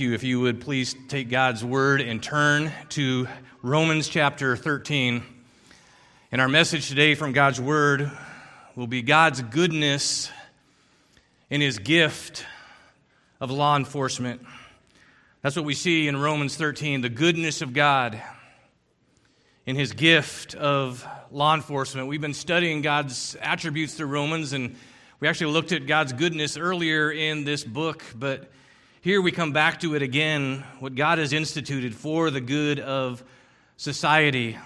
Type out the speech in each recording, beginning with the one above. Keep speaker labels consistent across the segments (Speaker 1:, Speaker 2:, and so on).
Speaker 1: you if you would please take God's word and turn to Romans chapter 13. And our message today from God's word will be God's goodness in his gift of law enforcement. That's what we see in Romans 13 the goodness of God in his gift of law enforcement. We've been studying God's attributes through Romans, and we actually looked at God's goodness earlier in this book, but here we come back to it again what God has instituted for the good of society.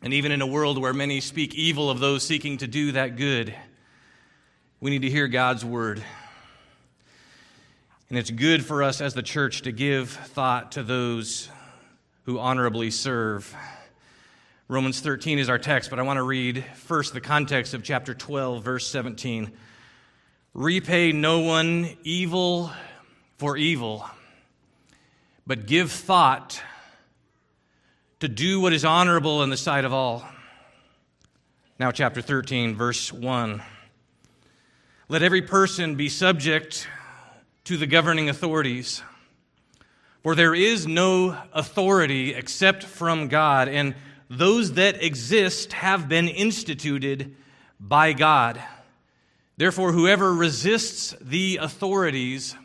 Speaker 1: And even in a world where many speak evil of those seeking to do that good, we need to hear God's word. And it's good for us as the church to give thought to those who honorably serve. Romans 13 is our text, but I want to read first the context of chapter 12, verse 17. Repay no one evil for evil, but give thought to do what is honorable in the sight of all. Now, chapter 13, verse 1. Let every person be subject to the governing authorities. For there is no authority except from God, and those that exist have been instituted by God. Therefore, whoever resists the authorities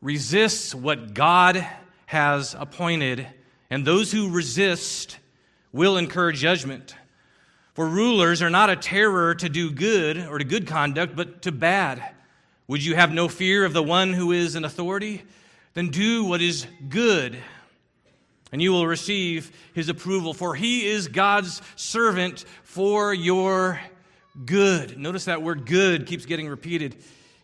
Speaker 1: resists what God has appointed, and those who resist will incur judgment. For rulers are not a terror to do good or to good conduct, but to bad. Would you have no fear of the one who is an authority? Then do what is good, and you will receive his approval, for he is God's servant for your good. Notice that word good keeps getting repeated.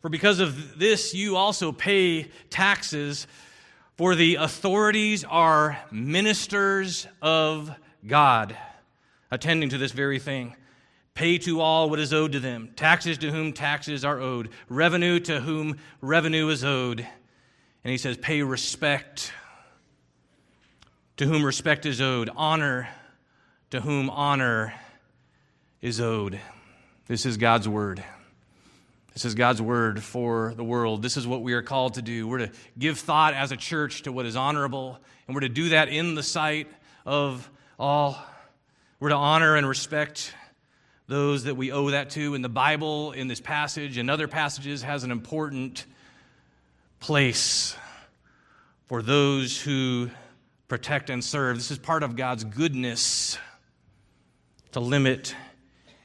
Speaker 1: For because of this, you also pay taxes, for the authorities are ministers of God, attending to this very thing. Pay to all what is owed to them, taxes to whom taxes are owed, revenue to whom revenue is owed. And he says, pay respect to whom respect is owed, honor to whom honor is owed. This is God's word. This is God's word for the world. This is what we are called to do. We're to give thought as a church to what is honorable, and we're to do that in the sight of all. We're to honor and respect those that we owe that to. In the Bible, in this passage and other passages, has an important place for those who protect and serve. This is part of God's goodness to limit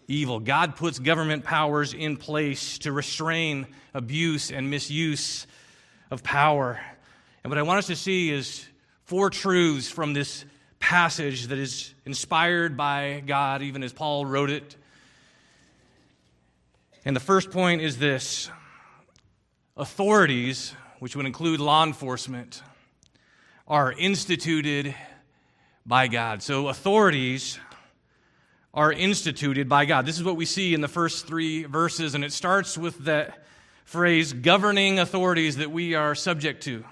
Speaker 1: evil. God puts government powers in place to restrain abuse and misuse of power. And what I want us to see is four truths from this passage that is inspired by God, even as Paul wrote it. And the first point is this authorities, which would include law enforcement, are instituted by God. So, authorities are instituted by God. This is what we see in the first three verses, and it starts with that phrase governing authorities that we are subject to.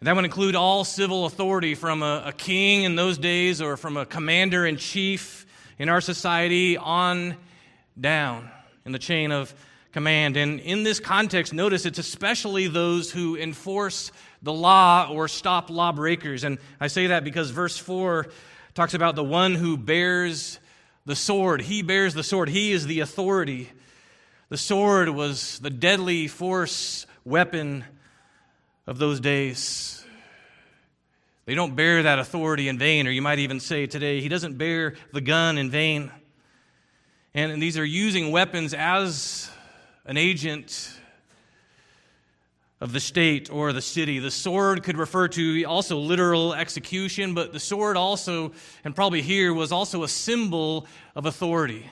Speaker 1: And that would include all civil authority from a, a king in those days or from a commander in chief in our society on down in the chain of command. And in this context, notice it's especially those who enforce the law or stop lawbreakers. And I say that because verse 4 talks about the one who bears the sword. He bears the sword, he is the authority. The sword was the deadly force weapon of those days. They don't bear that authority in vain, or you might even say today, he doesn't bear the gun in vain. And these are using weapons as an agent of the state or the city. The sword could refer to also literal execution, but the sword also, and probably here, was also a symbol of authority.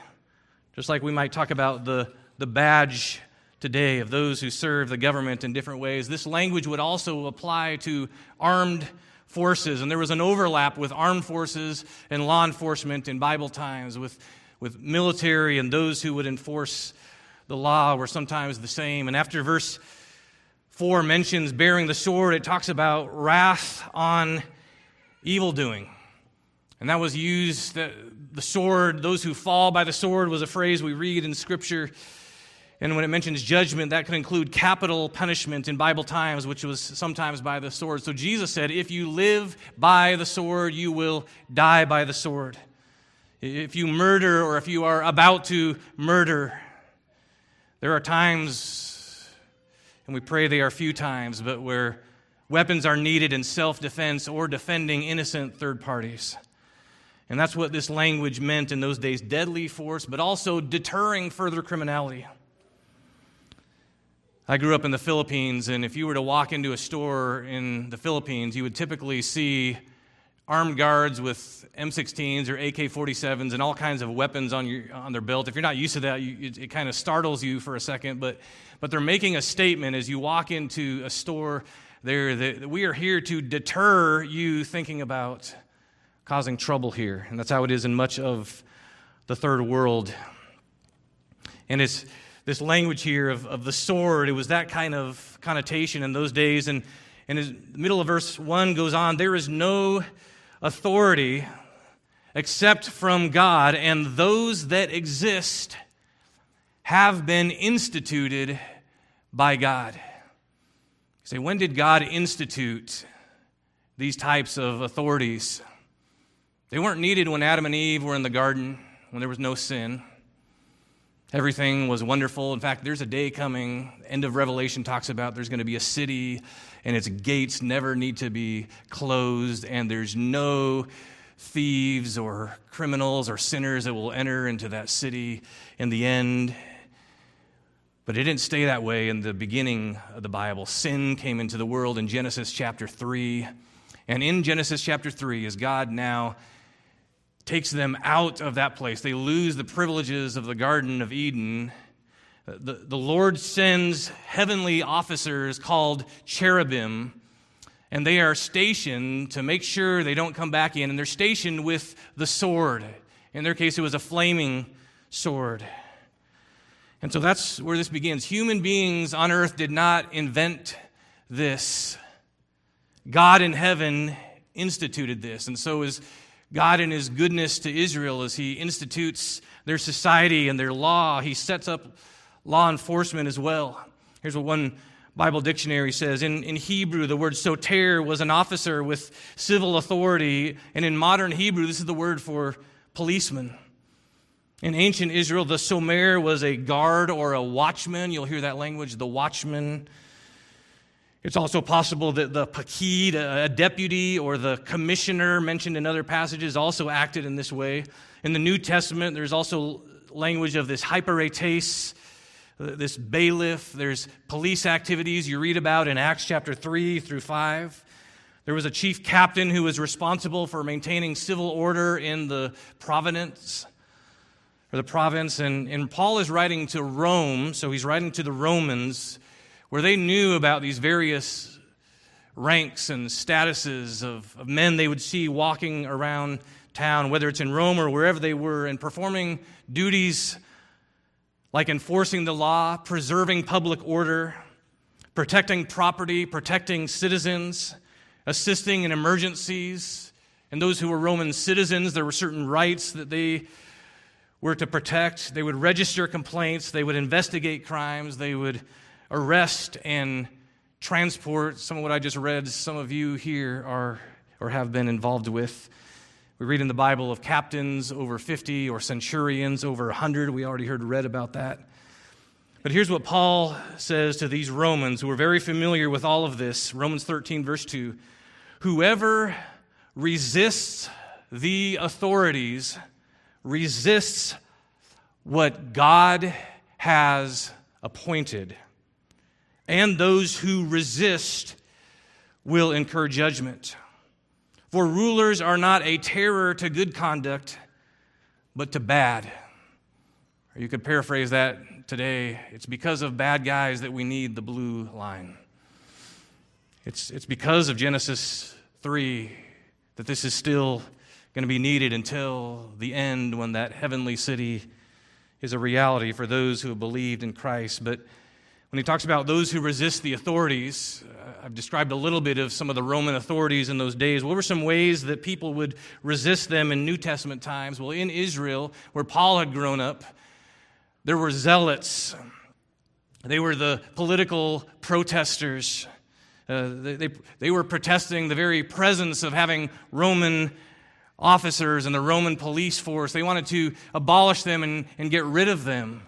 Speaker 1: Just like we might talk about the, the badge today of those who serve the government in different ways, this language would also apply to armed forces, and there was an overlap with armed forces and law enforcement in Bible times, with, with military and those who would enforce the law were sometimes the same. And after verse 4 mentions bearing the sword, it talks about wrath on evil doing. And that was used, the, the sword, those who fall by the sword was a phrase we read in Scripture. And when it mentions judgment, that could include capital punishment in Bible times, which was sometimes by the sword. So Jesus said, if you live by the sword, you will die by the sword. If you murder or if you are about to murder, there are times, and we pray they are few times, but where weapons are needed in self defense or defending innocent third parties. And that's what this language meant in those days deadly force, but also deterring further criminality. I grew up in the Philippines, and if you were to walk into a store in the Philippines, you would typically see armed guards with M16s or AK 47s and all kinds of weapons on, your, on their belt. If you're not used to that, you, it, it kind of startles you for a second, but, but they're making a statement as you walk into a store. There, we are here to deter you thinking about causing trouble here. And that's how it is in much of the third world. And it's this language here of, of the sword, it was that kind of connotation in those days. And, and the middle of verse 1 goes on there is no authority except from God, and those that exist have been instituted by God. Say, when did God institute these types of authorities? They weren't needed when Adam and Eve were in the garden, when there was no sin. Everything was wonderful. In fact, there's a day coming, end of Revelation talks about there's going to be a city and its gates never need to be closed, and there's no thieves or criminals or sinners that will enter into that city in the end. But it didn't stay that way in the beginning of the Bible. Sin came into the world in Genesis chapter 3. And in Genesis chapter 3, as God now takes them out of that place. They lose the privileges of the Garden of Eden. The, the Lord sends heavenly officers called cherubim, and they are stationed to make sure they don't come back in, and they're stationed with the sword. In their case, it was a flaming sword. And so that's where this begins. Human beings on earth did not invent this. God in heaven instituted this. And so is God, in his goodness to Israel, as he institutes their society and their law, he sets up law enforcement as well. Here's what one Bible dictionary says in, in Hebrew, the word shoter was an officer with civil authority, and in modern Hebrew, this is the word for policeman. In ancient Israel, the shomer was a guard or a watchman. You'll hear that language, the watchman. It's also possible that the pakid, a deputy, or the commissioner mentioned in other passages also acted in this way. In the New Testament, there's also language of this hyperetes, this bailiff. There's police activities you read about in Acts chapter 3 through 5. There was a chief captain who was responsible for maintaining civil order in the province or the province. And, and Paul is writing to Rome, so he's writing to the Romans where they knew about these various ranks and statuses of, of men they would see walking around town, whether it's in Rome or wherever they were, and performing duties like enforcing the law, preserving public order, protecting property, protecting citizens, assisting in emergencies. And those who were Roman citizens, there were certain rights that they were to protect. They would register complaints, they would investigate crimes, they would arrest and transport. Some of what I just read, some of you here are or have been involved with. We read in the Bible of captains over 50 or centurions over 100. We already heard read about that. But here's what Paul says to these Romans who are very familiar with all of this Romans 13, verse 2 Whoever resists the authorities resists what God has appointed and those who resist will incur judgment. For rulers are not a terror to good conduct, but to bad. Or you could paraphrase that today it's because of bad guys that we need the blue line. It's, it's because of Genesis 3 that this is still going to be needed until the end when that heavenly city is a reality for those who have believed in Christ. But when he talks about those who resist the authorities, uh, I've described a little bit of some of the Roman authorities in those days. What were some ways that people would resist them in New Testament times? Well, in Israel, where Paul had grown up, there were zealots. They were the political protesters. Uh, they, they, they were protesting the very presence of having Roman officers and the Roman police force. They wanted to abolish them and, and get rid of them.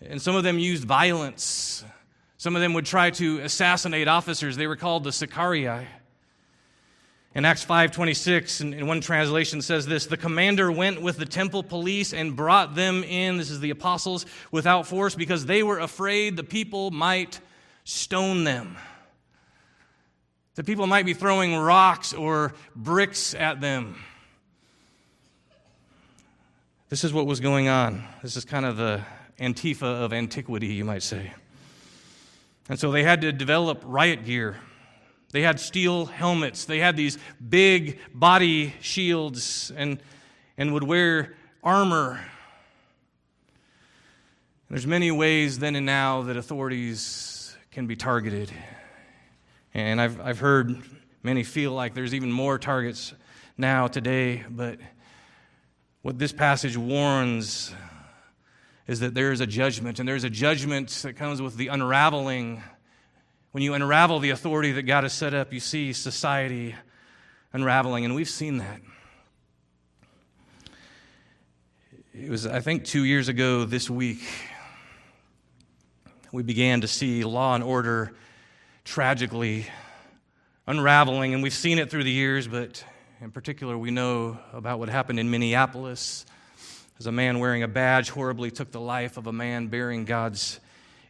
Speaker 1: And some of them used violence. Some of them would try to assassinate officers. They were called the Sicarii. In Acts 5:26, in, in one translation says this, the commander went with the temple police and brought them in, this is the apostles, without force because they were afraid the people might stone them. The people might be throwing rocks or bricks at them. This is what was going on. This is kind of the Antifa of antiquity, you might say. And so they had to develop riot gear. They had steel helmets. They had these big body shields and, and would wear armor. There's many ways then and now that authorities can be targeted. And I've, I've heard many feel like there's even more targets now today, but what this passage warns is that there is a judgment, and there's a judgment that comes with the unraveling. When you unravel the authority that God has set up, you see society unraveling, and we've seen that. It was, I think, two years ago this week, we began to see law and order tragically unraveling, and we've seen it through the years, but in particular, we know about what happened in Minneapolis as a man wearing a badge horribly took the life of a man bearing God's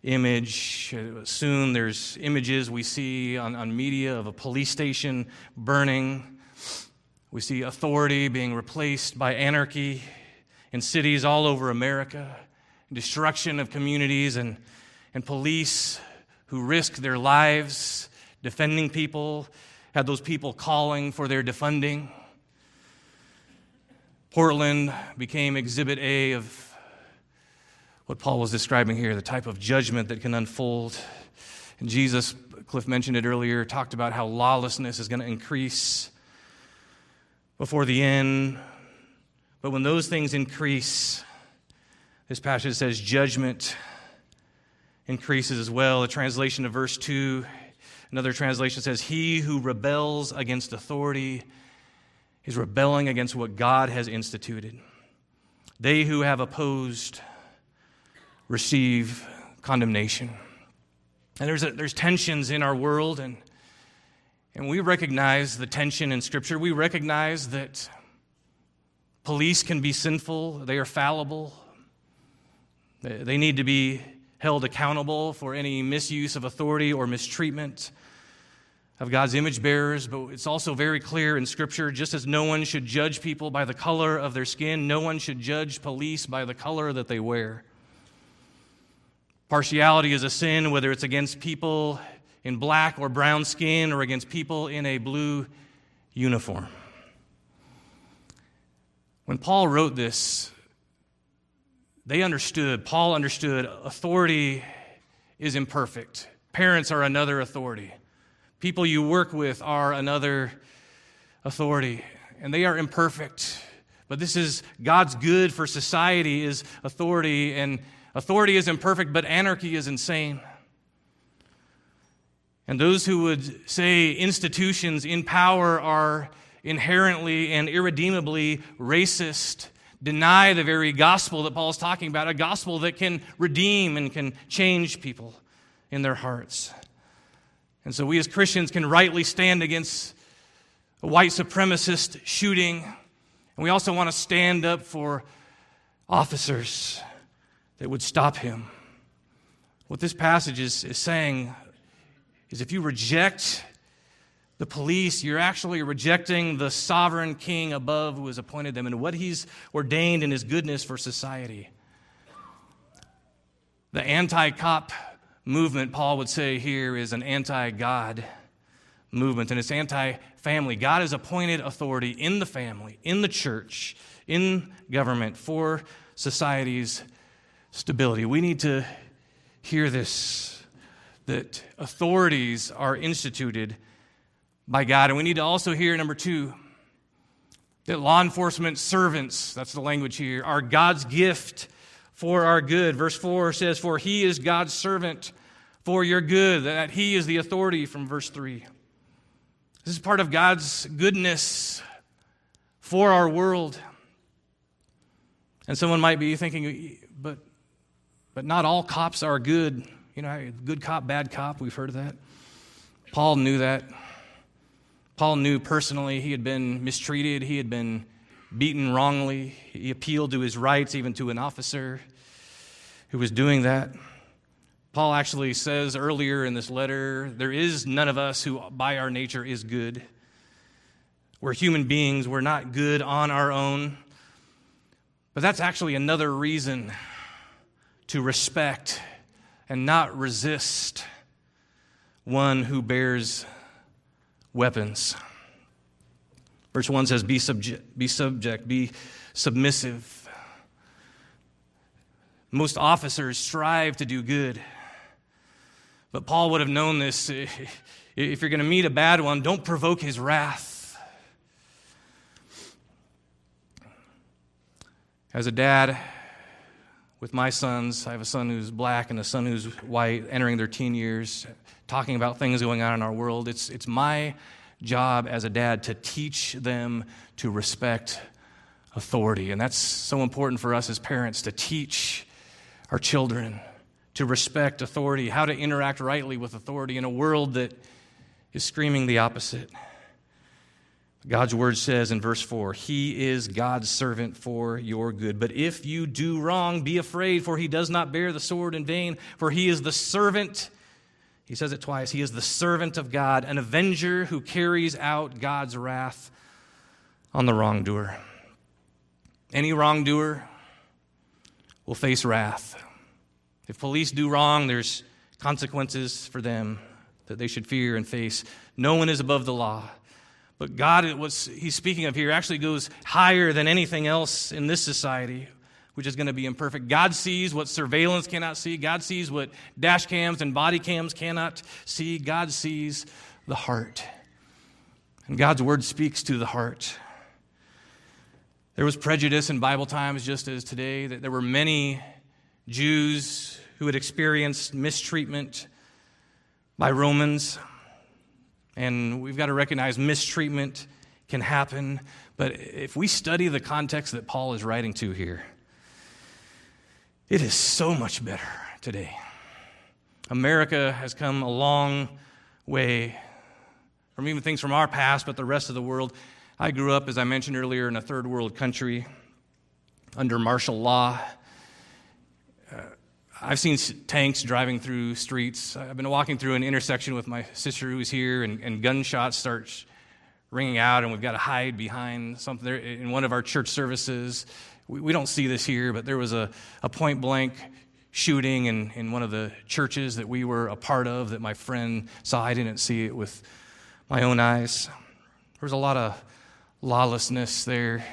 Speaker 1: image. Soon there's images we see on, on media of a police station burning. We see authority being replaced by anarchy in cities all over America, destruction of communities, and, and police who risk their lives defending people had those people calling for their defunding. Portland became exhibit A of what Paul was describing here the type of judgment that can unfold. And Jesus, Cliff mentioned it earlier, talked about how lawlessness is going to increase before the end. But when those things increase, this passage says judgment increases as well. A translation of verse 2 Another translation says, He who rebels against authority is rebelling against what God has instituted. They who have opposed receive condemnation. And there's, a, there's tensions in our world, and, and we recognize the tension in Scripture. We recognize that police can be sinful, they are fallible, they need to be held accountable for any misuse of authority or mistreatment of God's image bearers, but it's also very clear in Scripture just as no one should judge people by the color of their skin, no one should judge police by the color that they wear. Partiality is a sin, whether it's against people in black or brown skin or against people in a blue uniform. When Paul wrote this, they understood, Paul understood, authority is imperfect. Parents are another authority. People you work with are another authority, and they are imperfect. But this is God's good for society is authority, and authority is imperfect, but anarchy is insane. And those who would say institutions in power are inherently and irredeemably racist deny the very gospel that Paul is talking about, a gospel that can redeem and can change people in their hearts. And so we as Christians can rightly stand against a white supremacist shooting. And we also want to stand up for officers that would stop him. What this passage is, is saying is if you reject the police, you're actually rejecting the sovereign king above who has appointed them and what he's ordained in his goodness for society. The anti cop movement, Paul would say here, is an anti God movement and it's anti family. God has appointed authority in the family, in the church, in government for society's stability. We need to hear this that authorities are instituted by God. And we need to also hear, number two, that law enforcement servants, that's the language here, are God's gift for our good. Verse 4 says, For he is God's servant for your good, that he is the authority from verse 3. This is part of God's goodness for our world. And someone might be thinking, but, but not all cops are good. You know, good cop, bad cop, we've heard of that. Paul knew that. Paul knew personally he had been mistreated, he had been beaten wrongly. He appealed to his rights, even to an officer who was doing that. Paul actually says earlier in this letter there is none of us who, by our nature, is good. We're human beings, we're not good on our own. But that's actually another reason to respect and not resist one who bears weapons. Verse 1 says, Be subject, be, subject, be submissive. Most officers strive to do good. But Paul would have known this. If you're going to meet a bad one, don't provoke his wrath. As a dad with my sons, I have a son who's black and a son who's white, entering their teen years, talking about things going on in our world. It's, it's my job as a dad to teach them to respect authority. And that's so important for us as parents to teach our children to respect authority, how to interact rightly with authority in a world that is screaming the opposite. God's word says in verse 4 He is God's servant for your good. But if you do wrong, be afraid, for he does not bear the sword in vain, for he is the servant. He says it twice. He is the servant of God, an avenger who carries out God's wrath on the wrongdoer. Any wrongdoer will face wrath. If police do wrong, there's consequences for them that they should fear and face. No one is above the law. But God, what he's speaking of here, actually goes higher than anything else in this society, which is going to be imperfect. God sees what surveillance cannot see. God sees what dash cams and body cams cannot see. God sees the heart. And God's word speaks to the heart. There was prejudice in Bible times, just as today, that there were many Jews who had experienced mistreatment by Romans. And we've got to recognize mistreatment can happen. But if we study the context that Paul is writing to here, it is so much better today. America has come a long way from even things from our past, but the rest of the world. I grew up, as I mentioned earlier, in a third world country under martial law. I've seen tanks driving through streets. I've been walking through an intersection with my sister who's here, and, and gunshots start ringing out, and we've got to hide behind something. There, in one of our church services, we, we don't see this here, but there was a, a point blank shooting in, in one of the churches that we were a part of that my friend saw. I didn't see it with my own eyes. There was a lot of lawlessness there.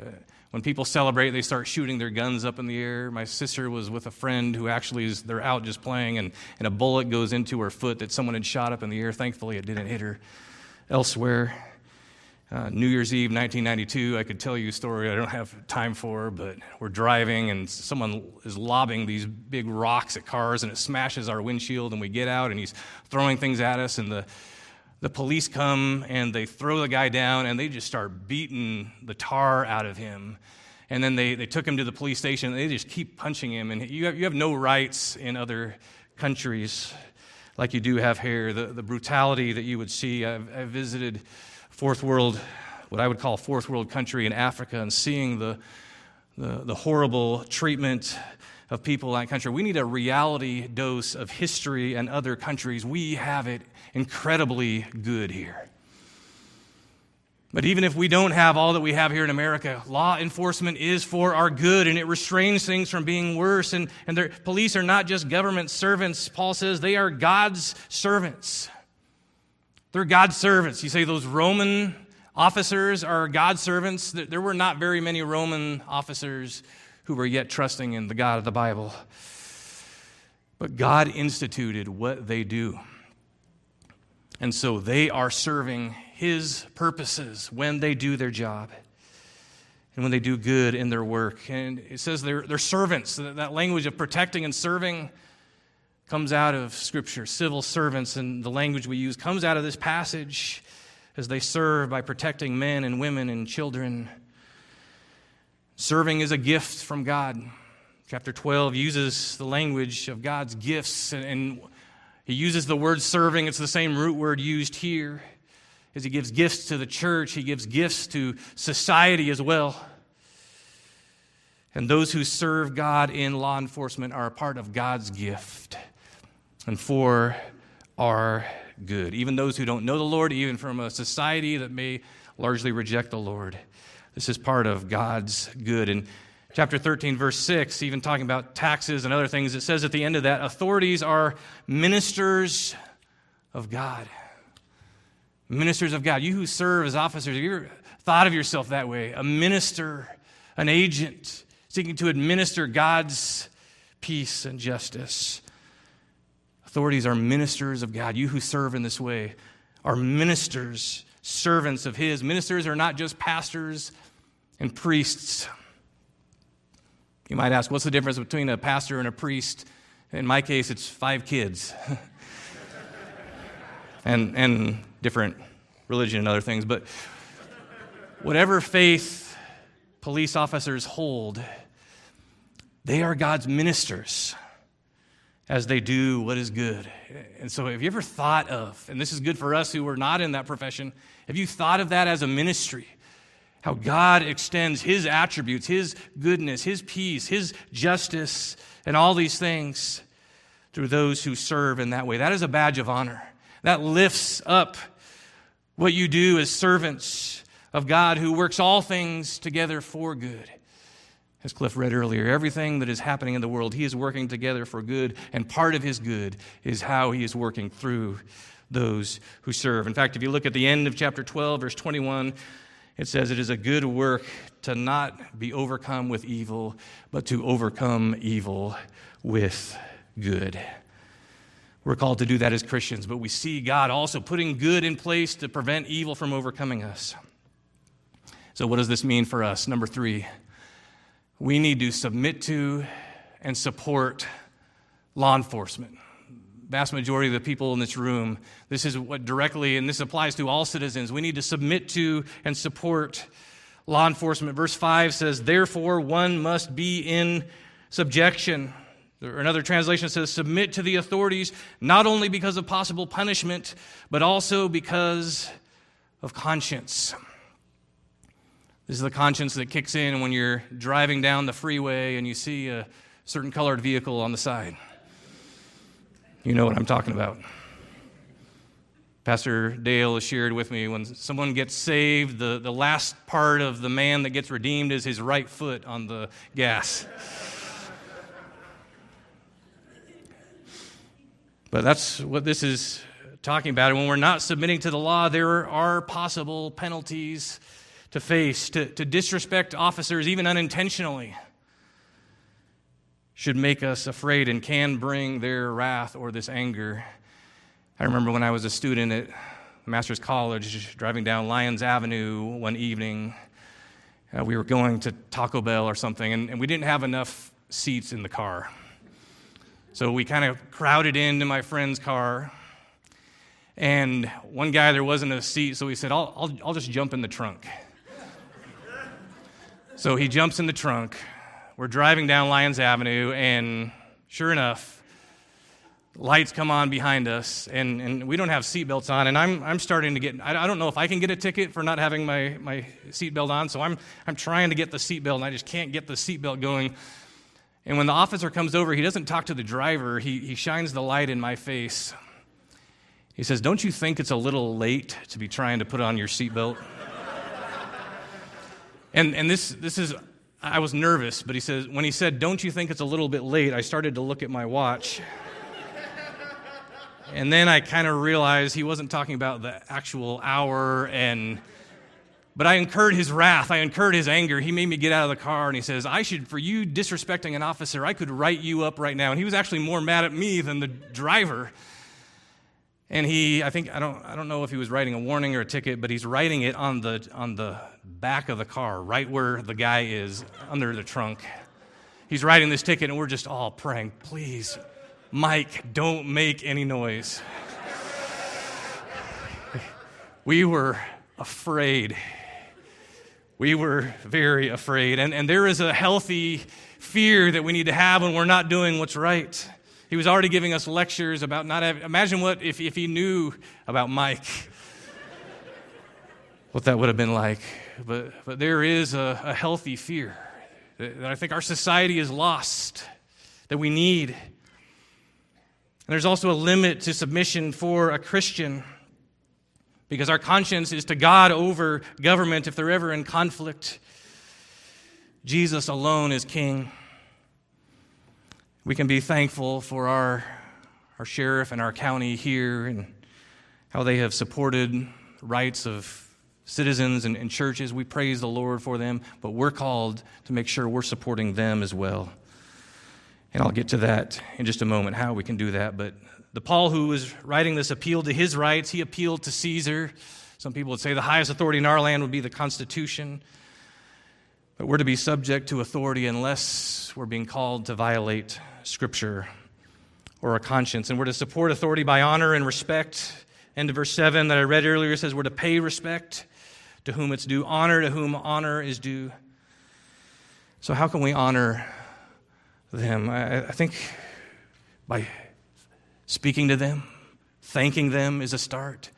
Speaker 1: Uh, when people celebrate, they start shooting their guns up in the air. My sister was with a friend who actually is, they're out just playing, and, and a bullet goes into her foot that someone had shot up in the air. Thankfully, it didn't hit her elsewhere. Uh, New Year's Eve, 1992, I could tell you a story I don't have time for, but we're driving and someone is lobbing these big rocks at cars and it smashes our windshield, and we get out and he's throwing things at us, and the the police come and they throw the guy down and they just start beating the tar out of him. And then they, they took him to the police station and they just keep punching him. And you have, you have no rights in other countries like you do have here. The, the brutality that you would see. I've, I've visited fourth world, what I would call fourth world country in Africa, and seeing the, the, the horrible treatment of people in that country. We need a reality dose of history and other countries. We have it incredibly good here. But even if we don't have all that we have here in America, law enforcement is for our good and it restrains things from being worse. And, and police are not just government servants. Paul says they are God's servants They're God's servants. You say those Roman officers are God's servants. There were not very many Roman officers who were yet trusting in the God of the Bible. But God instituted what they do. And so they are serving His purposes when they do their job and when they do good in their work. And it says they're, they're servants. That language of protecting and serving comes out of Scripture. Civil servants and the language we use comes out of this passage as they serve by protecting men and women and children. Serving is a gift from God. Chapter 12 uses the language of God's gifts, and he uses the word serving. It's the same root word used here. As he gives gifts to the church, he gives gifts to society as well. And those who serve God in law enforcement are a part of God's gift and for our good. Even those who don't know the Lord, even from a society that may largely reject the Lord, this is part of God's good. In chapter 13, verse 6, even talking about taxes and other things, it says at the end of that, authorities are ministers of God. Ministers of God. You who serve as officers, have you ever thought of yourself that way? A minister, an agent, seeking to administer God's peace and justice. Authorities are ministers of God. You who serve in this way are ministers, servants of His. Ministers are not just pastors and priests. You might ask, what's the difference between a pastor and a priest? In my case, it's five kids. and, and different religion and other things. But whatever faith police officers hold, they are God's ministers as they do what is good. And so, have you ever thought of, and this is good for us who are not in that profession, have you thought of that as a ministry? How God extends His attributes, His goodness, His peace, His justice, and all these things through those who serve in that way. That is a badge of honor. That lifts up what you do as servants of God who works all things together for good as Cliff read earlier, everything that is happening in the world, He is working together for good, and part of His good is how He is working through those who serve. In fact, if you look at the end of chapter 12, verse 21, it says, It is a good work to not be overcome with evil, but to overcome evil with good. We're called to do that as Christians, but we see God also putting good in place to prevent evil from overcoming us. So, what does this mean for us? Number three, we need to submit to and support law enforcement. Vast majority of the people in this room, this is what directly, and this applies to all citizens, we need to submit to and support law enforcement. Verse 5 says, Therefore, one must be in subjection. Another translation says, Submit to the authorities, not only because of possible punishment, but also because of conscience. This is the conscience that kicks in when you're driving down the freeway and you see a certain colored vehicle on the side. You know what I'm talking about. Pastor Dale shared with me when someone gets saved, the, the last part of the man that gets redeemed is his right foot on the gas. but that's what this is talking about. And when we're not submitting to the law, there are possible penalties to face, to, to disrespect officers, even unintentionally, should make us afraid and can bring their wrath or this anger. I remember when I was a student at Master's College, driving down Lyons Avenue one evening. Uh, we were going to Taco Bell or something, and, and we didn't have enough seats in the car. So we kind of crowded into my friend's car. And one guy, there wasn't a seat, so he said, I'll, I'll, I'll just jump in the trunk. So he jumps in the trunk. We're driving down Lyons Avenue, and sure enough, lights come on behind us, and, and we don't have seatbelts on. And I'm, I'm starting to get, I, I don't know if I can get a ticket for not having my, my seatbelt on, so I'm, I'm trying to get the seatbelt, and I just can't get the seatbelt going. And when the officer comes over, he doesn't talk to the driver, he, he shines the light in my face. He says, Don't you think it's a little late to be trying to put on your seatbelt? And, and this, this is, I was nervous, but he says, when he said, Don't you think it's a little bit late? I started to look at my watch. And then I kind of realized he wasn't talking about the actual hour and but I incurred his wrath. I incurred his anger. He made me get out of the car and he says, I should, for you disrespecting an officer, I could write you up right now. And he was actually more mad at me than the driver. And he, I think, I don't, I don't know if he was writing a warning or a ticket, but he's writing it on the, on the back of the car, right where the guy is, under the trunk. He's writing this ticket, and we're just all praying, please, Mike, don't make any noise. we were afraid. We were very afraid. And, and there is a healthy fear that we need to have when we're not doing what's right. He was already giving us lectures about not having, imagine what if, if he knew about Mike, what that would have been like. But, but there is a, a healthy fear that, I think our society is lost, that we need. And there's also a limit to submission for a Christian because our conscience is to God over government if they're ever in conflict. Jesus alone is king. We can be thankful for our, our sheriff and our county here and how they have supported rights of citizens and, and churches. We praise the Lord for them, but we're called to make sure we're supporting them as well. And I'll get to that in just a moment, how we can do that. But the Paul who was writing this appealed to his rights. He appealed to Caesar. Some people would say the highest authority in our land would be the Constitution. But we're to be subject to authority unless we're being called to violate Scripture or a conscience. And we're to support authority by honor and respect. End of verse 7 that I read earlier says we're to pay respect to whom it's due, honor to whom honor is due. So, how can we honor them? I, I think by speaking to them, thanking them is a start.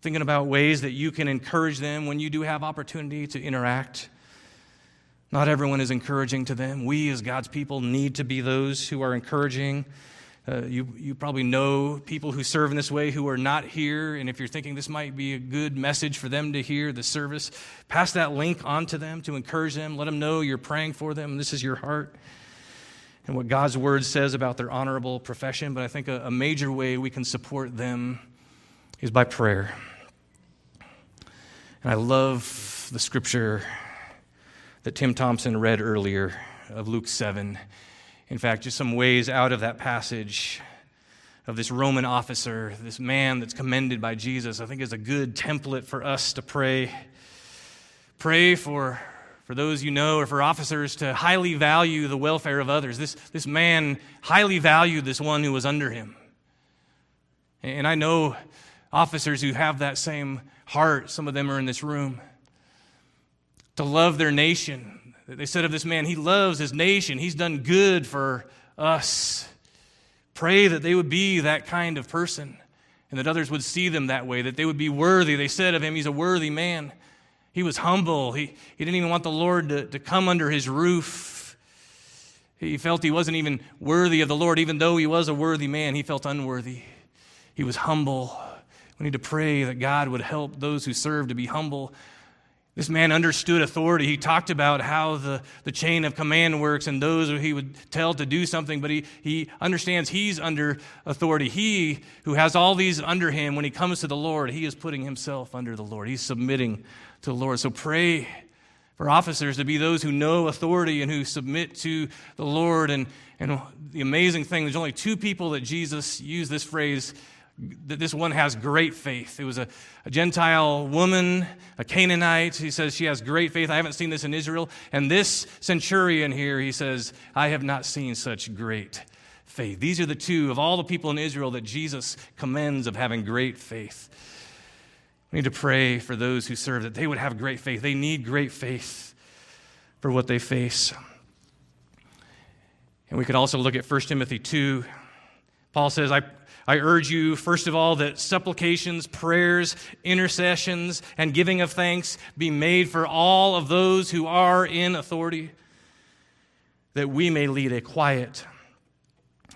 Speaker 1: Thinking about ways that you can encourage them when you do have opportunity to interact. Not everyone is encouraging to them. We, as God's people, need to be those who are encouraging uh, you, you probably know people who serve in this way who are not here, and if you're thinking this might be a good message for them to hear the service, pass that link on to them to encourage them. Let them know you're praying for them, this is your heart and what God's word says about their honorable profession. But I think a, a major way we can support them is by prayer. And I love the scripture that Tim Thompson read earlier of Luke 7 in fact, just some ways out of that passage of this Roman officer, this man that's commended by Jesus, I think is a good template for us to pray. Pray for, for those you know or for officers to highly value the welfare of others. This, this man highly valued this one who was under him. And I know officers who have that same heart. Some of them are in this room. To love their nation, they said of this man, he loves his nation, he's done good for us. Pray that they would be that kind of person and that others would see them that way, that they would be worthy. They said of him, he's a worthy man. He was humble. He, he didn't even want the Lord to, to come under his roof. He felt he wasn't even worthy of the Lord, even though he was a worthy man, he felt unworthy. He was humble. We need to pray that God would help those who serve to be humble this man understood authority. He talked about how the, the chain of command works and those he would tell to do something, but he, he understands he's under authority. He who has all these under him, when he comes to the Lord, he is putting himself under the Lord. He's submitting to the Lord. So pray for officers to be those who know authority and who submit to the Lord. And, and the amazing thing, there's only two people that Jesus used this phrase this one has great faith. It was a, a, Gentile woman, a Canaanite. He says she has great faith. I haven't seen this in Israel. And this centurion here, he says, I have not seen such great faith. These are the two of all the people in Israel that Jesus commends of having great faith. We need to pray for those who serve that they would have great faith. They need great faith for what they face. And we could also look at 1 Timothy 2. Paul says, I I urge you, first of all, that supplications, prayers, intercessions, and giving of thanks be made for all of those who are in authority, that we may lead a quiet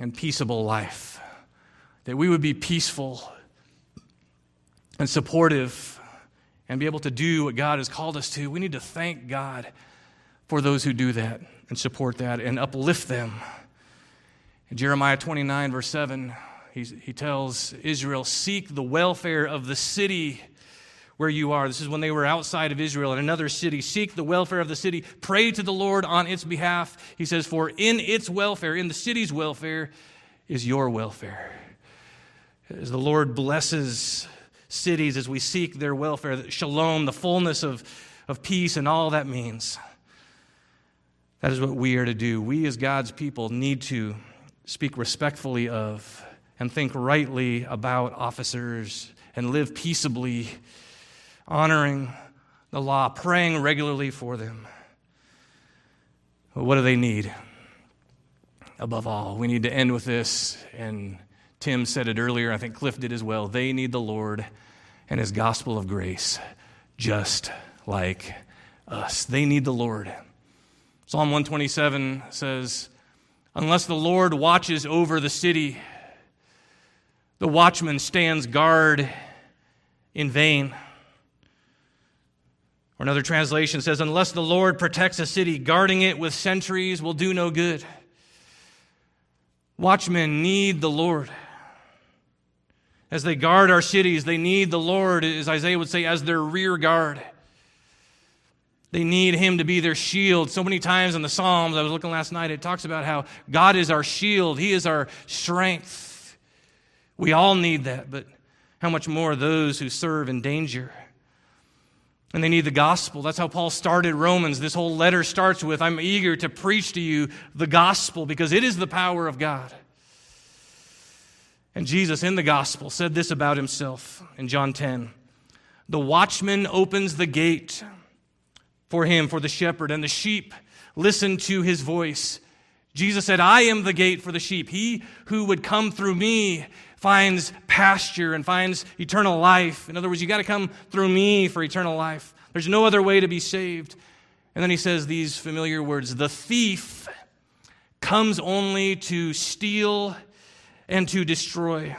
Speaker 1: and peaceable life, that we would be peaceful and supportive and be able to do what God has called us to. We need to thank God for those who do that and support that and uplift them. In Jeremiah 29, verse 7, He's, he tells Israel, Seek the welfare of the city where you are. This is when they were outside of Israel in another city. Seek the welfare of the city. Pray to the Lord on its behalf. He says, For in its welfare, in the city's welfare, is your welfare. As the Lord blesses cities as we seek their welfare, shalom, the fullness of, of peace, and all that means. That is what we are to do. We, as God's people, need to speak respectfully of and think rightly about officers and live peaceably honoring the law, praying regularly for them. What do they need? Above all, we need to end with this, and Tim said it earlier, I think Cliff did as well. They need the Lord and His gospel of grace, just like us. They need the Lord. Psalm 127 says, Unless the Lord watches over the city, the watchman stands guard in vain. Or another translation says, Unless the Lord protects a city, guarding it with sentries will do no good. Watchmen need the Lord. As they guard our cities, they need the Lord, as Isaiah would say, as their rear guard. They need Him to be their shield. So many times in the Psalms, I was looking last night, it talks about how God is our shield, He is our strength. We all need that, but how much more those who serve in danger? And they need the gospel. That's how Paul started Romans. This whole letter starts with I'm eager to preach to you the gospel because it is the power of God. And Jesus in the gospel said this about himself in John 10 The watchman opens the gate for him, for the shepherd, and the sheep listen to his voice. Jesus said, I am the gate for the sheep. He who would come through me finds pasture and finds eternal life. In other words, you got to come through me for eternal life. There's no other way to be saved. And then he says these familiar words The thief comes only to steal and to destroy,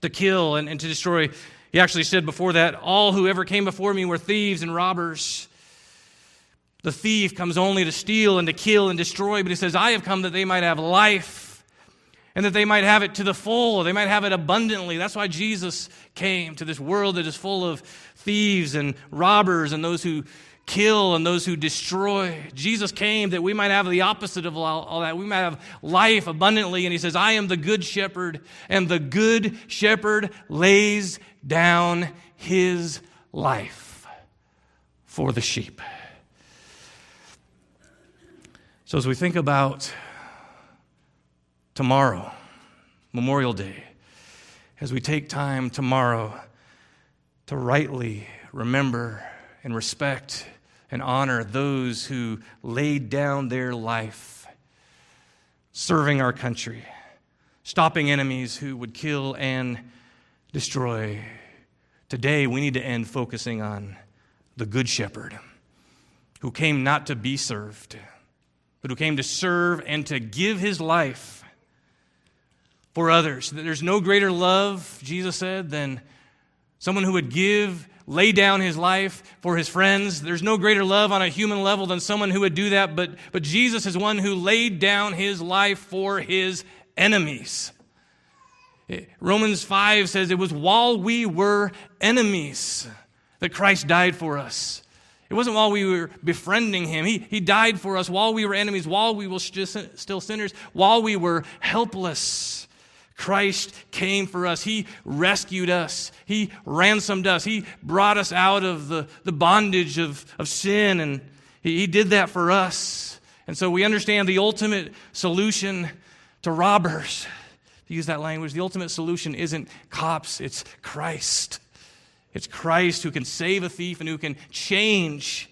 Speaker 1: to kill and, and to destroy. He actually said before that, All who ever came before me were thieves and robbers. The thief comes only to steal and to kill and destroy, but he says, I have come that they might have life and that they might have it to the full, they might have it abundantly. That's why Jesus came to this world that is full of thieves and robbers and those who kill and those who destroy. Jesus came that we might have the opposite of all, all, that. We might have life abundantly. And he says, I am the good shepherd, and the good shepherd lays down his life for the sheep. So as we think about tomorrow, Memorial Day, as we take time tomorrow to rightly remember and respect and honor those who laid down their life serving our country, stopping enemies who would kill and destroy. Today, we need to end focusing on the Good Shepherd who came not to be served, but who came to serve and to give his life for others. There's no greater love, Jesus said, than someone who would give, lay down his life for his friends. There's no greater love on a human level than someone who would do that, but, but Jesus is one who laid down his life for his enemies. Romans 5 says it was while we were enemies that Christ died for us. It wasn't while we were befriending him. He, he died for us while we were enemies, while we were still sinners, while we were helpless. Christ came for us. He rescued us. He ransomed us. He brought us out of the, the bondage of, of sin, and he, he did that for us. And so we understand the ultimate solution to robbers, to use that language, the ultimate solution isn't cops, it's Christ. It's Christ who can save a thief and who can change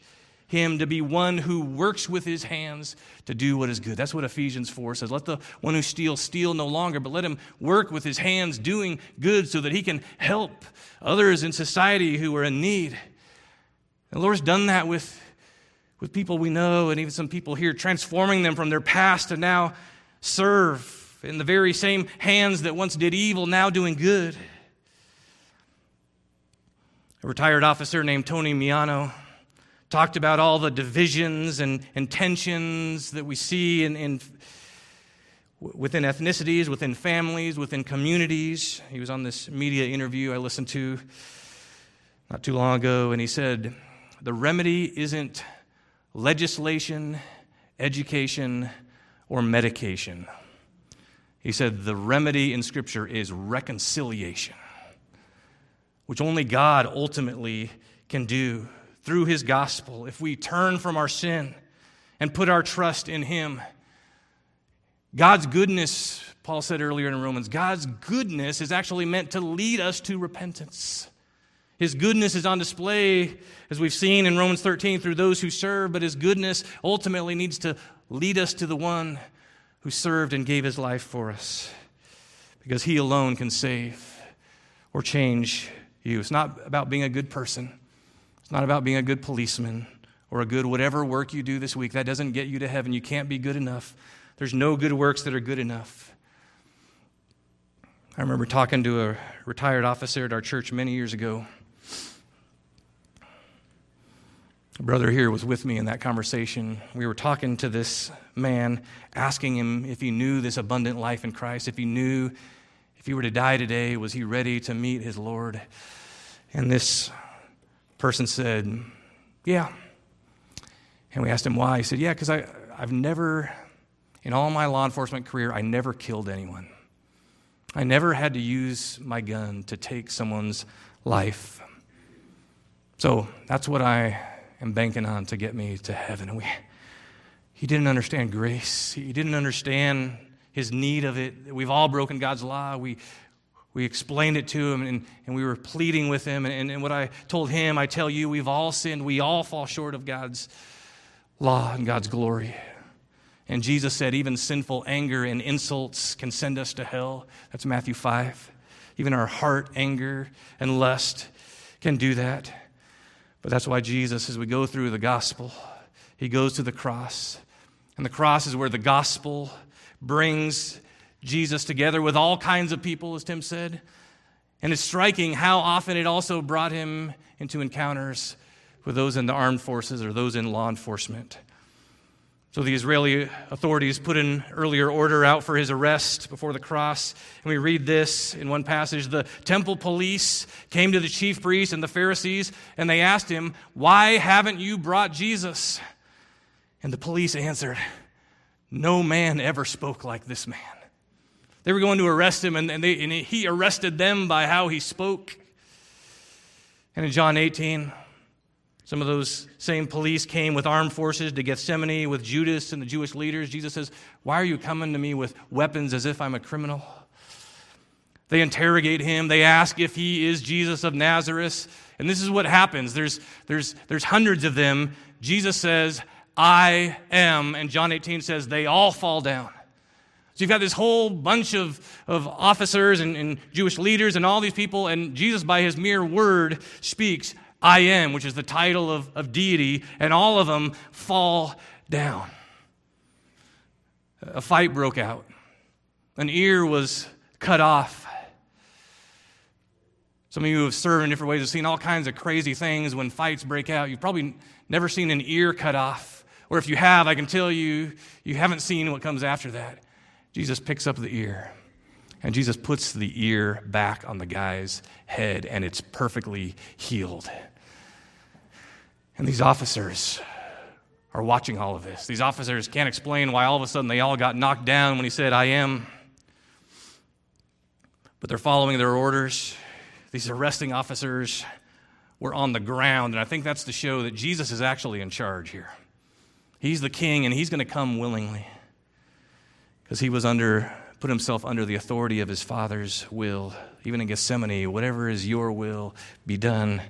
Speaker 1: him to be one who works with his hands to do what is good. That's what Ephesians 4 says. Let the one who steals steal no longer, but let him work with his hands doing good so that he can help others in society who are in need. And the Lord's done that with, with people we know and even some people here, transforming them from their past to now serve in the very same hands that once did evil, now doing good. A retired officer named Tony Miano talked about all the divisions and, and tensions that we see in, in within ethnicities, within families, within communities. He was on this media interview I listened to not too long ago, and he said, The remedy isn't legislation, education, or medication. He said, The remedy in Scripture is reconciliation, which only God ultimately can do through His gospel if we turn from our sin and put our trust in Him. God's goodness, Paul said earlier in Romans, God's goodness is actually meant to lead us to repentance. His goodness is on display, as we've seen in Romans 13, through those who serve, but His goodness ultimately needs to lead us to the one who served and gave His life for us, because He alone can save or change you. It's not about being a good person, it's not about being a good policeman or a good whatever work you do this week. That doesn't get you to heaven. You can't be good enough. There's no good works that are good enough. I remember talking to a retired officer at our church many years ago. A brother here was with me in that conversation. We were talking to this man, asking him if he knew this abundant life in Christ, if he knew if he were to die today, was he ready to meet his Lord? And this person said, Yeah. And we asked him why. He said, Yeah, because I've never in all my law enforcement career, I never killed anyone. I never had to use my gun to take someone's life. So that's what I am banking on to get me to heaven. We, he didn't understand grace, he didn't understand his need of it. We've all broken God's law. We, we explained it to him and, and we were pleading with him. And, and, what I told him, I tell you, we've all sinned. We all fall short of God's law and God's glory. And Jesus said, even sinful anger and insults can send us to hell. That's Matthew 5. Even our heart anger and lust can do that. But that's why Jesus, as we go through the gospel, he goes to the cross. And the cross is where the gospel brings Jesus together with all kinds of people, as Tim said. And it's striking how often it also brought him into encounters with those in the armed forces or those in law enforcement. So the Israeli authorities put an earlier order out for his arrest before the cross. And we read this in one passage. The temple police came to the chief priests and the Pharisees, and they asked him, Why haven't you brought Jesus? And the police answered, No man ever spoke like this man. They were going to arrest him, and, they, and he arrested them by how he spoke. And in John 18, some of those same police came with armed forces to Gethsemane with Judas and the Jewish leaders. Jesus says, Why are you coming to me with weapons as if I'm a criminal? They interrogate him. They ask if he is Jesus of Nazareth. And this is what happens there's, there's, there's hundreds of them. Jesus says, I am. And John 18 says, They all fall down. So you've got this whole bunch of, of officers and, and Jewish leaders and all these people, and Jesus, by his mere word, speaks, I am, which is the title of, of deity, and all of them fall down. A fight broke out. An ear was cut off. Some of you who have served in different ways have seen all kinds of crazy things when fights break out. You've probably never seen an ear cut off. Or if you have, I can tell you, you haven't seen what comes after that. Jesus picks up the ear, and Jesus puts the ear back on the guy's head, and it's perfectly healed. And these officers are watching all of this. These officers can't explain why all of a sudden they all got knocked down when he said, I am. But they're following their orders. These arresting officers were on the ground. And I think that's to show that Jesus is actually in charge here. He's the king and he's going to come willingly because he was under, put himself under the authority of his father's will. Even in Gethsemane, whatever is your will, be done.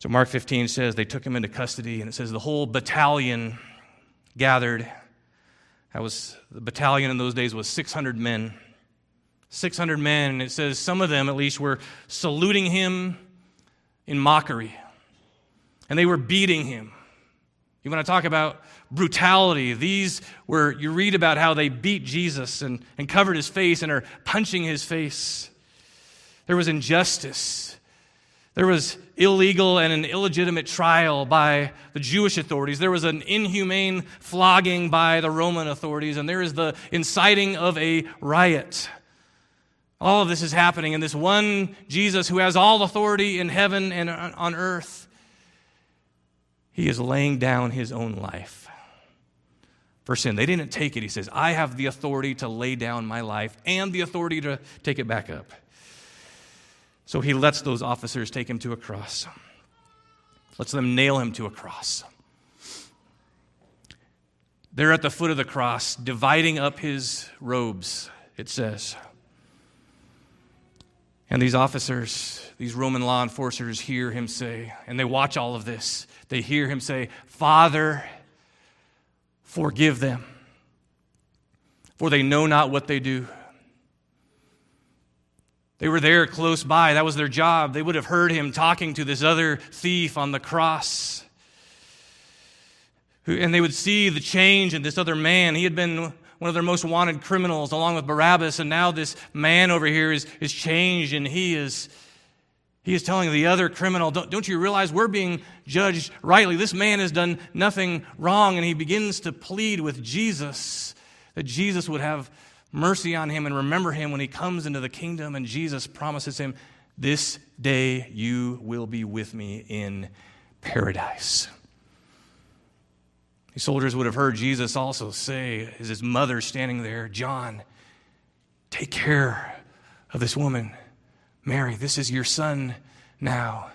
Speaker 1: So Mark 15 says they took him into custody, and it says the whole battalion gathered. That was the battalion in those days was 600 men. 600 men, and it says some of them at least were saluting him in mockery. And they were beating him. You want to talk about brutality? These were, you read about how they beat Jesus and, and covered his face and are punching his face. There was injustice. There was illegal and an illegitimate trial by the Jewish authorities. There was an inhumane flogging by the Roman authorities, and there is the inciting of a riot. All of this is happening, and this one Jesus who has all authority in heaven and on earth, he is laying down his own life for sin. They didn't take it. He says, I have the authority to lay down my life and the authority to take it back up. So he lets those officers take him to a cross, lets them nail him to a cross. They're at the foot of the cross, dividing up his robes, it says. And these officers, these Roman law enforcers, hear him say, and they watch all of this. They hear him say, Father, forgive them, for they know not what they do. They were there close by. That was their job. They would have heard him talking to this other thief on the cross. And they would see the change in this other man. He had been one of their most wanted criminals along with Barabbas, and now this man over here is, is changed, and he is, he is telling the other criminal, don't, don't you realize we're being judged rightly? This man has done nothing wrong, and he begins to plead with Jesus that Jesus would have mercy on him and remember him when he comes into the kingdom. And Jesus promises him, This day you will be with me in paradise. These soldiers would have heard Jesus also say, as his mother standing there, John, take care of this woman. Mary, this is your son now,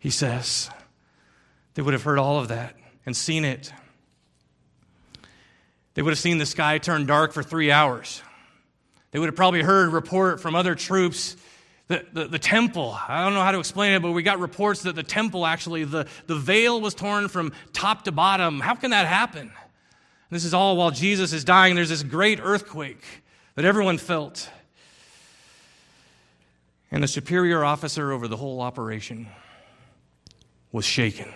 Speaker 1: he says. They would have heard all of that and seen it. They would have seen the sky turn dark for three hours. They would have probably heard report from other troops that the, the temple, I don't know how to explain it, but we got reports that the temple actually, the, the veil was torn from top to bottom. How can that happen? This is all while Jesus is dying. There's this great earthquake that everyone felt. And the superior officer over the whole operation was shaken,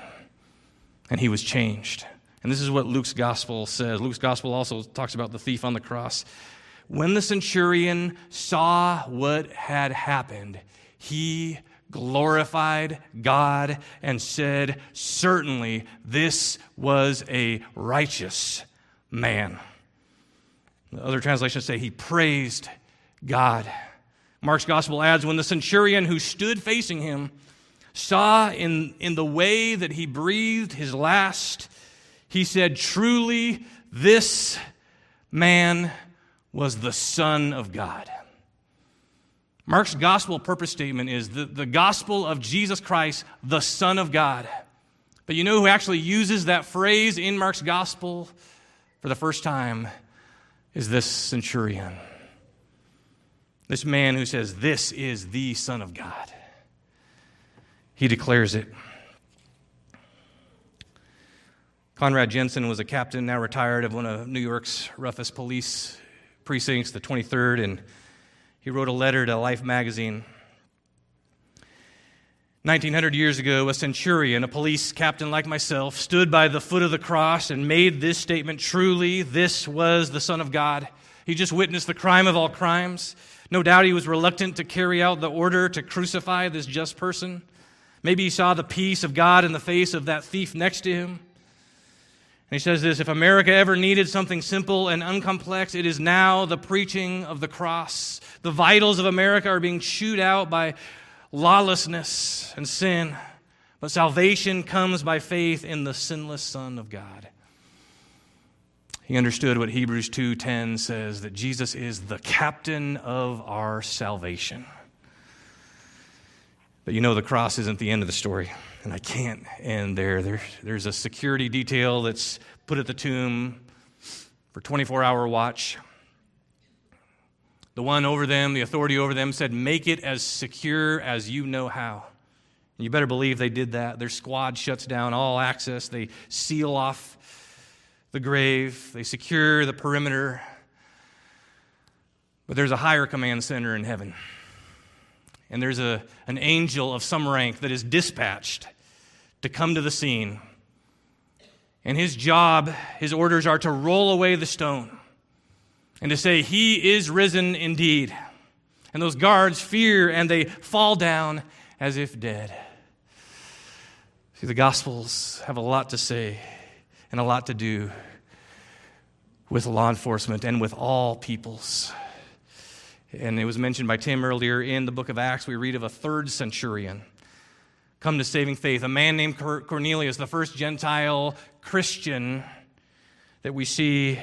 Speaker 1: and he was changed. And this is what Luke's gospel says. Luke's gospel also talks about the thief on the cross. When the centurion saw what had happened, he glorified God and said, Certainly this was a righteous man. The other translations say he praised God. Mark's gospel adds, When the centurion who stood facing him saw in, in the way that he breathed his last, he said, Truly this man was the Son of God. Mark's gospel purpose statement is the, the gospel of Jesus Christ, the Son of God. But you know who actually uses that phrase in Mark's gospel for the first time is this centurion. This man who says, This is the Son of God. He declares it. Conrad Jensen was a captain, now retired, of one of New York's roughest police precincts, the 23rd, and he wrote a letter to Life magazine. 1900 years ago, a centurion, a police captain like myself, stood by the foot of the cross and made this statement truly, this was the Son of God. He just witnessed the crime of all crimes. No doubt he was reluctant to carry out the order to crucify this just person. Maybe he saw the peace of God in the face of that thief next to him. And he says this if America ever needed something simple and uncomplex, it is now the preaching of the cross. The vitals of America are being chewed out by lawlessness and sin, but salvation comes by faith in the sinless Son of God. He understood what Hebrews 2:10 says that Jesus is the captain of our salvation. But you know the cross isn't the end of the story and I can't end there. there. There's a security detail that's put at the tomb for 24 hour watch. The one over them, the authority over them, said, Make it as secure as you know how. And you better believe they did that. Their squad shuts down all access, they seal off the grave, they secure the perimeter. But there's a higher command center in heaven. And there's a, an angel of some rank that is dispatched to come to the scene. And his job, his orders are to roll away the stone and to say, He is risen indeed. And those guards fear and they fall down as if dead. See, the Gospels have a lot to say and a lot to do with law enforcement and with all peoples. And it was mentioned by Tim earlier in the book of Acts, we read of a third centurion come to saving faith, a man named Cornelius, the first Gentile Christian that we see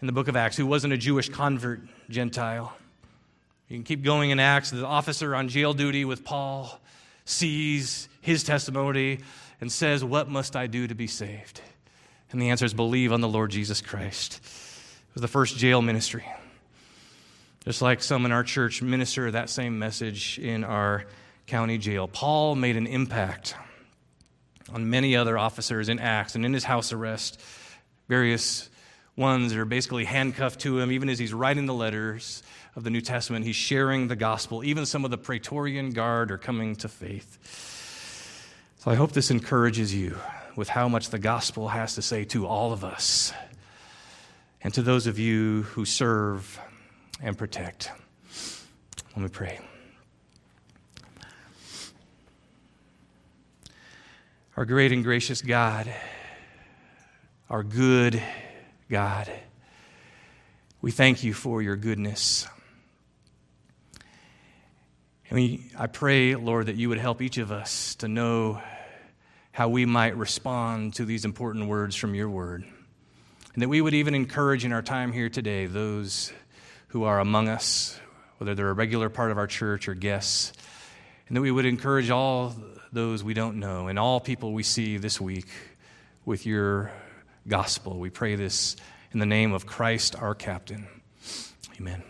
Speaker 1: in the book of Acts, who wasn't a Jewish convert Gentile. You can keep going in Acts. The officer on jail duty with Paul sees his testimony and says, What must I do to be saved? And the answer is believe on the Lord Jesus Christ. It was the first jail ministry. Just like some in our church minister that same message in our county jail. Paul made an impact on many other officers in Acts and in his house arrest. Various ones are basically handcuffed to him, even as he's writing the letters of the New Testament. He's sharing the gospel. Even some of the Praetorian Guard are coming to faith. So I hope this encourages you with how much the gospel has to say to all of us and to those of you who serve and protect. Let me pray. Our great and gracious God, our good God, we thank you for your goodness. And we, I pray, Lord, that you would help each of us to know how we might respond to these important words from your word. And that we would even encourage in our time here today those who are among us, whether they're a regular part of our church or guests, and that we would encourage all those we don't know and all people we see this week with your gospel. We pray this in the name of Christ our captain. Amen.